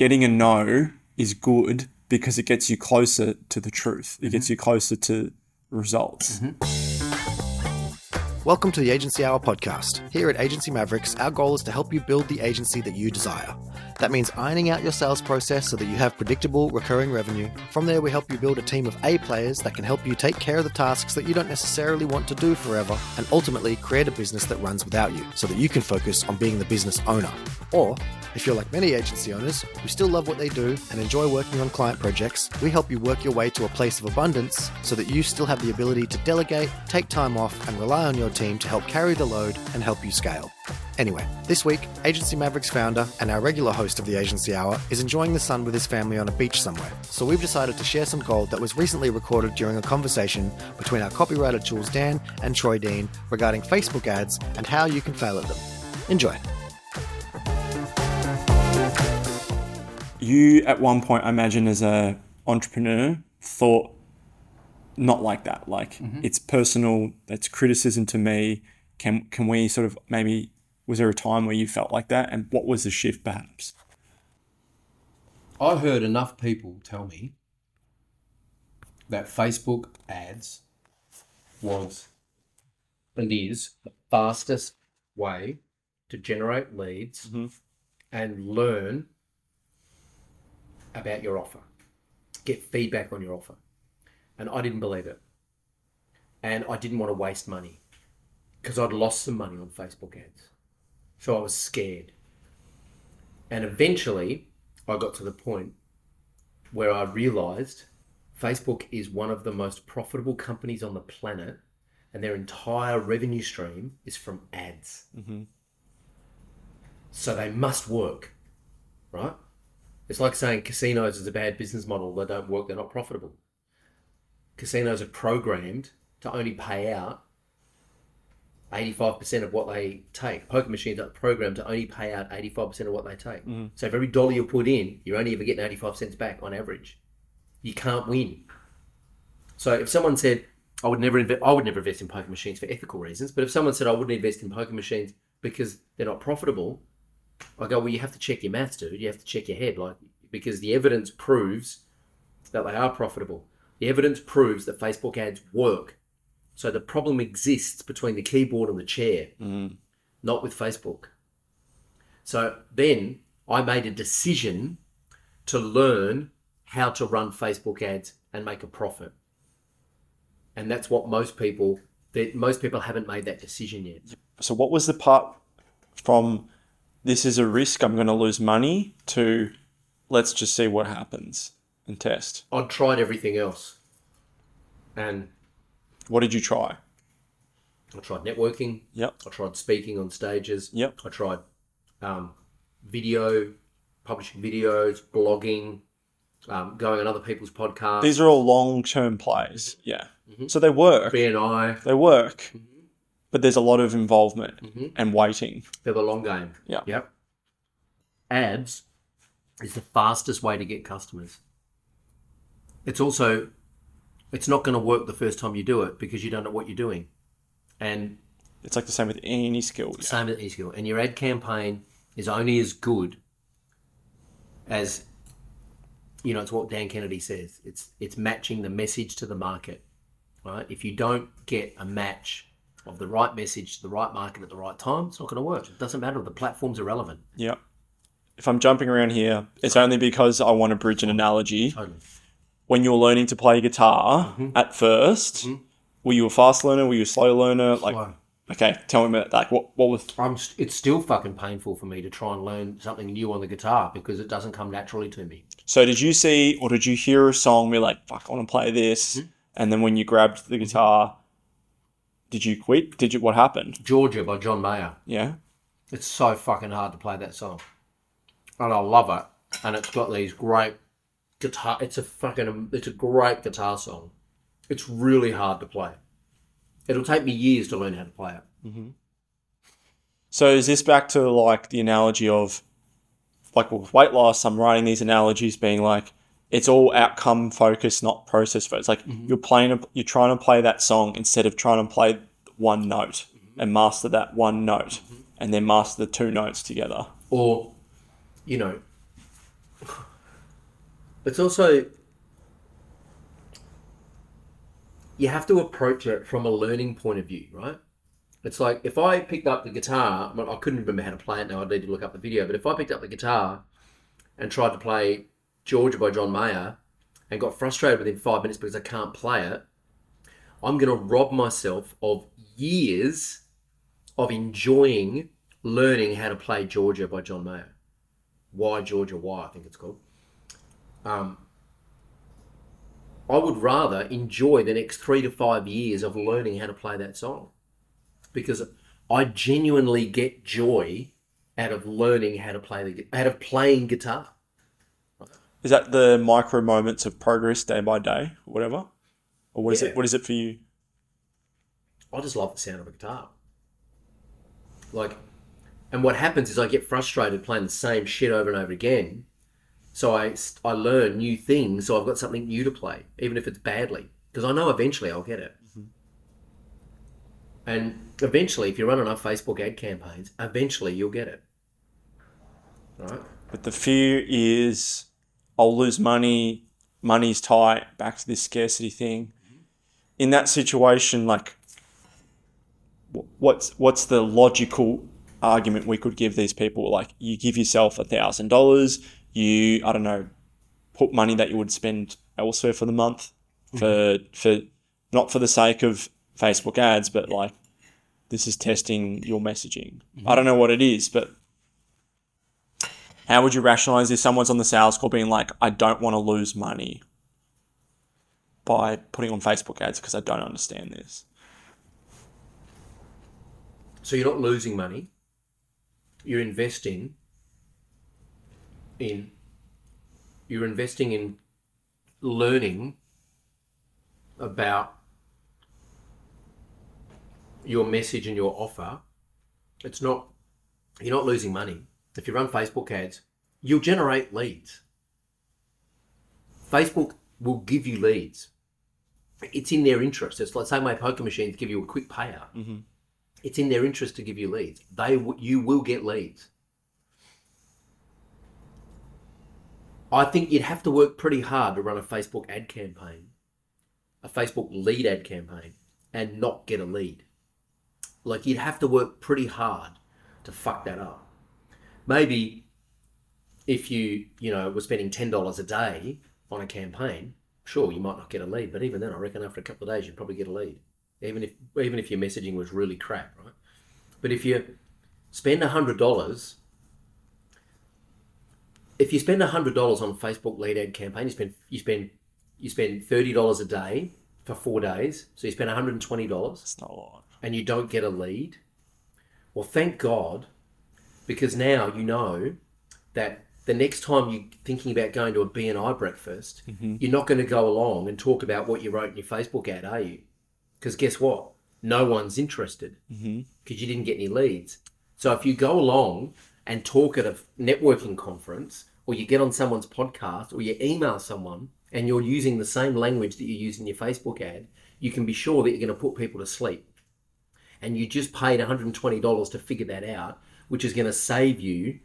getting a no is good because it gets you closer to the truth. It gets mm-hmm. you closer to results. Mm-hmm. Welcome to the Agency Hour podcast. Here at Agency Mavericks, our goal is to help you build the agency that you desire. That means ironing out your sales process so that you have predictable, recurring revenue. From there, we help you build a team of A players that can help you take care of the tasks that you don't necessarily want to do forever, and ultimately create a business that runs without you so that you can focus on being the business owner. Or, if you're like many agency owners who still love what they do and enjoy working on client projects, we help you work your way to a place of abundance so that you still have the ability to delegate, take time off, and rely on your team to help carry the load and help you scale. Anyway, this week, Agency Mavericks founder and our regular host of the Agency Hour is enjoying the sun with his family on a beach somewhere. So we've decided to share some gold that was recently recorded during a conversation between our copywriter Jules Dan and Troy Dean regarding Facebook ads and how you can fail at them. Enjoy. You, at one point, I imagine, as an entrepreneur, thought not like that. Like mm-hmm. it's personal. That's criticism to me. Can can we sort of maybe? Was there a time where you felt like that, and what was the shift, perhaps? I heard enough people tell me that Facebook ads was and is the fastest way to generate leads mm-hmm. and learn about your offer, get feedback on your offer. And I didn't believe it. And I didn't want to waste money because I'd lost some money on Facebook ads. So I was scared. And eventually, I got to the point where I realized Facebook is one of the most profitable companies on the planet, and their entire revenue stream is from ads. Mm-hmm. So they must work, right? It's like saying casinos is a bad business model. They don't work. They're not profitable. Casinos are programmed to only pay out 85% of what they take. Poker machines are programmed to only pay out 85% of what they take. Mm-hmm. So if every dollar you put in, you're only ever getting 85 cents back on average. You can't win. So if someone said, I would never invest, I would never invest in poker machines for ethical reasons, but if someone said I wouldn't invest in poker machines because they're not profitable, I go, well, you have to check your maths, dude. You have to check your head, like because the evidence proves that they are profitable. The evidence proves that Facebook ads work. So the problem exists between the keyboard and the chair, not with Facebook. So then I made a decision to learn how to run Facebook ads and make a profit. And that's what most people that most people haven't made that decision yet. So, what was the part from this is a risk, I'm going to lose money, to let's just see what happens and test? I'd tried everything else. And What did you try? I tried networking. Yep. I tried speaking on stages. Yep. I tried um, video, publishing videos, blogging, um, going on other people's podcasts. These are all long term plays. Yeah. So they work. BNI. They work. But there's a lot of involvement Mhm. and waiting. They're the long game. Yeah. Yep. Ads is the fastest way to get customers. It's also, it's not going to work the first time you do it because you don't know what you're doing. And It's like the same with any skill. Yeah. Same with any skill. And your ad campaign is only as good as you know, it's what Dan Kennedy says. It's it's matching the message to the market. Right? If you don't get a match of the right message to the right market at the right time, it's not going to work. It doesn't matter. The platform's irrelevant. Yeah. If I'm jumping around here, it's only because I want to bridge an analogy. Totally. When you were learning to play guitar mm-hmm. at 1st mm-hmm. were you a fast learner? Were you a slow learner? Like, Slow. okay, tell me about like what what was I'm, st- it's still fucking painful for me to try and learn something new on the guitar because it doesn't come naturally to me. So did you see or did you hear a song be like, fuck, I want to play this? Mm-hmm. And then when you grabbed the guitar, did you quit? Did you what happened? Georgia by John Mayer. Yeah. It's so fucking hard to play that song. And I love it. And it's got these great guitar it's a fucking it's a great guitar song. It's really hard to play. It'll take me years to learn how to play it. Mm-hmm. So is this back to like the analogy of like with weight loss, I'm writing these analogies being like it's all outcome focused, not process focused. Like mm-hmm. you're playing, a, you're trying to play that song instead of trying to play one note mm-hmm. and master that one note, and then master the two notes together. Or, you know, It's also you have to approach it from a learning point of view, right? It's like if I picked up the guitar, I couldn't remember how to play it now. I'd need to look up the video. But if I picked up the guitar and tried to play Georgia by John Mayer and got frustrated within five minutes because I can't play it, I'm going to rob myself of years of enjoying learning how to play Georgia by John Mayer. Why Georgia? Why I think it's called. Um, I would rather enjoy the next three to five years of learning how to play that song because I genuinely get joy out of learning how to play the out of playing guitar. Is that the micro moments of progress day by day, whatever, or what is Yeah. it? What is it for you? I just love the sound of a guitar. Like, and what happens is I get frustrated playing the same shit over and over again. So I, I learn new things, so I've got something new to play, even if it's badly, because I know eventually I'll get it. Mm-hmm. And eventually, if you run enough Facebook ad campaigns, eventually you'll get it. Right? But the fear is, I'll lose money. Money's tight. Back to this scarcity thing. Mm-hmm. In that situation, like, what's what's the logical argument we could give these people? Like, you give yourself a thousand dollars. You, I don't know, put money that you would spend elsewhere for the month for for not for the sake of Facebook ads, but like this is testing your messaging. Mm-hmm. I don't know what it is, but how would you rationalize if someone's on the sales call being like, I don't want to lose money by putting on Facebook ads because I don't understand this? So you're not losing money. You're investing in you're investing in learning about your message and your offer. It's not you're not losing money. If you run Facebook ads, you'll generate leads. Facebook will give you leads. It's in their interest. It's like say my poker machines give you a quick payout mm-hmm. it's in their interest to give you leads. They you will get leads. I think you'd have to work pretty hard to run a Facebook ad campaign, a Facebook lead ad campaign, and not get a lead. Like you'd have to work pretty hard to fuck that up. Maybe if you you know were spending ten dollars a day on a campaign, sure you might not get a lead, but even then, I reckon after a couple of days you'd probably get a lead even if even if your messaging was really crap, right? But if you spend hundred dollars, if you spend hundred dollars on a Facebook lead ad campaign, you spend you spend you spend thirty dollars a day for four days, so you spend one hundred and twenty dollars, It's not a lot. and you don't get a lead. Well, thank God, because now you know that the next time you're thinking about going to a BNI breakfast, mm-hmm. you're not going to go along and talk about what you wrote in your Facebook ad, are you? Because guess what? No one's interested mm-hmm. because you didn't get any leads. So if you go along and talk at a networking conference, or you get on someone's podcast, or you email someone, and you're using the same language that you use in your Facebook ad, you can be sure that you're going to put people to sleep. And you just paid $120 to figure that out, which is going to save you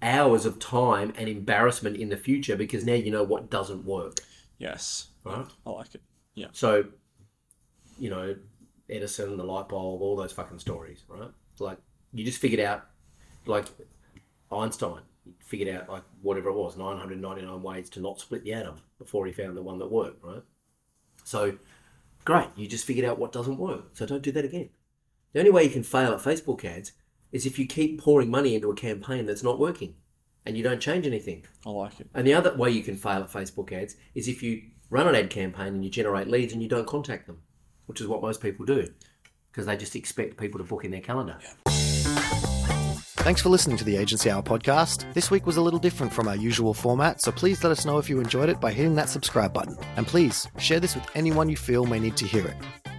hours of time and embarrassment in the future because now you know what doesn't work. Yes, Right. I like it. Yeah. So, you know, Edison, the light bulb, all those fucking stories, right? Like, you just figured out, like Einstein figured out, like, whatever it was, 999 ways to not split the atom before he found the one that worked, right? So, great, you just figured out what doesn't work. So, don't do that again. The only way you can fail at Facebook ads is if you keep pouring money into a campaign that's not working and you don't change anything. I like it. And the other way you can fail at Facebook ads is if you run an ad campaign and you generate leads and you don't contact them, which is what most people do because they just expect people to book in their calendar. Thanks for listening to the Agency Hour podcast. This week was a little different from our usual format, so please let us know if you enjoyed it by hitting that subscribe button. And please share this with anyone you feel may need to hear it.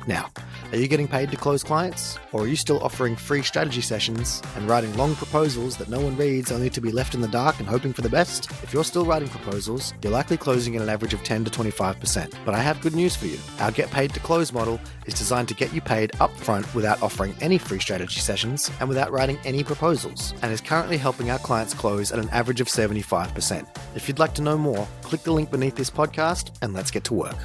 Now, are you getting paid to close clients? Or are you still offering free strategy sessions and writing long proposals that no one reads only to be left in the dark and hoping for the best? If you're still writing proposals, you're likely closing at an average of 10 to 25%. But I have good news for you. Our Get Paid to Close model is designed to get you paid upfront without offering any free strategy sessions and without writing any proposals, and is currently helping our clients close at an average of 75%. If you'd like to know more, click the link beneath this podcast and let's get to work.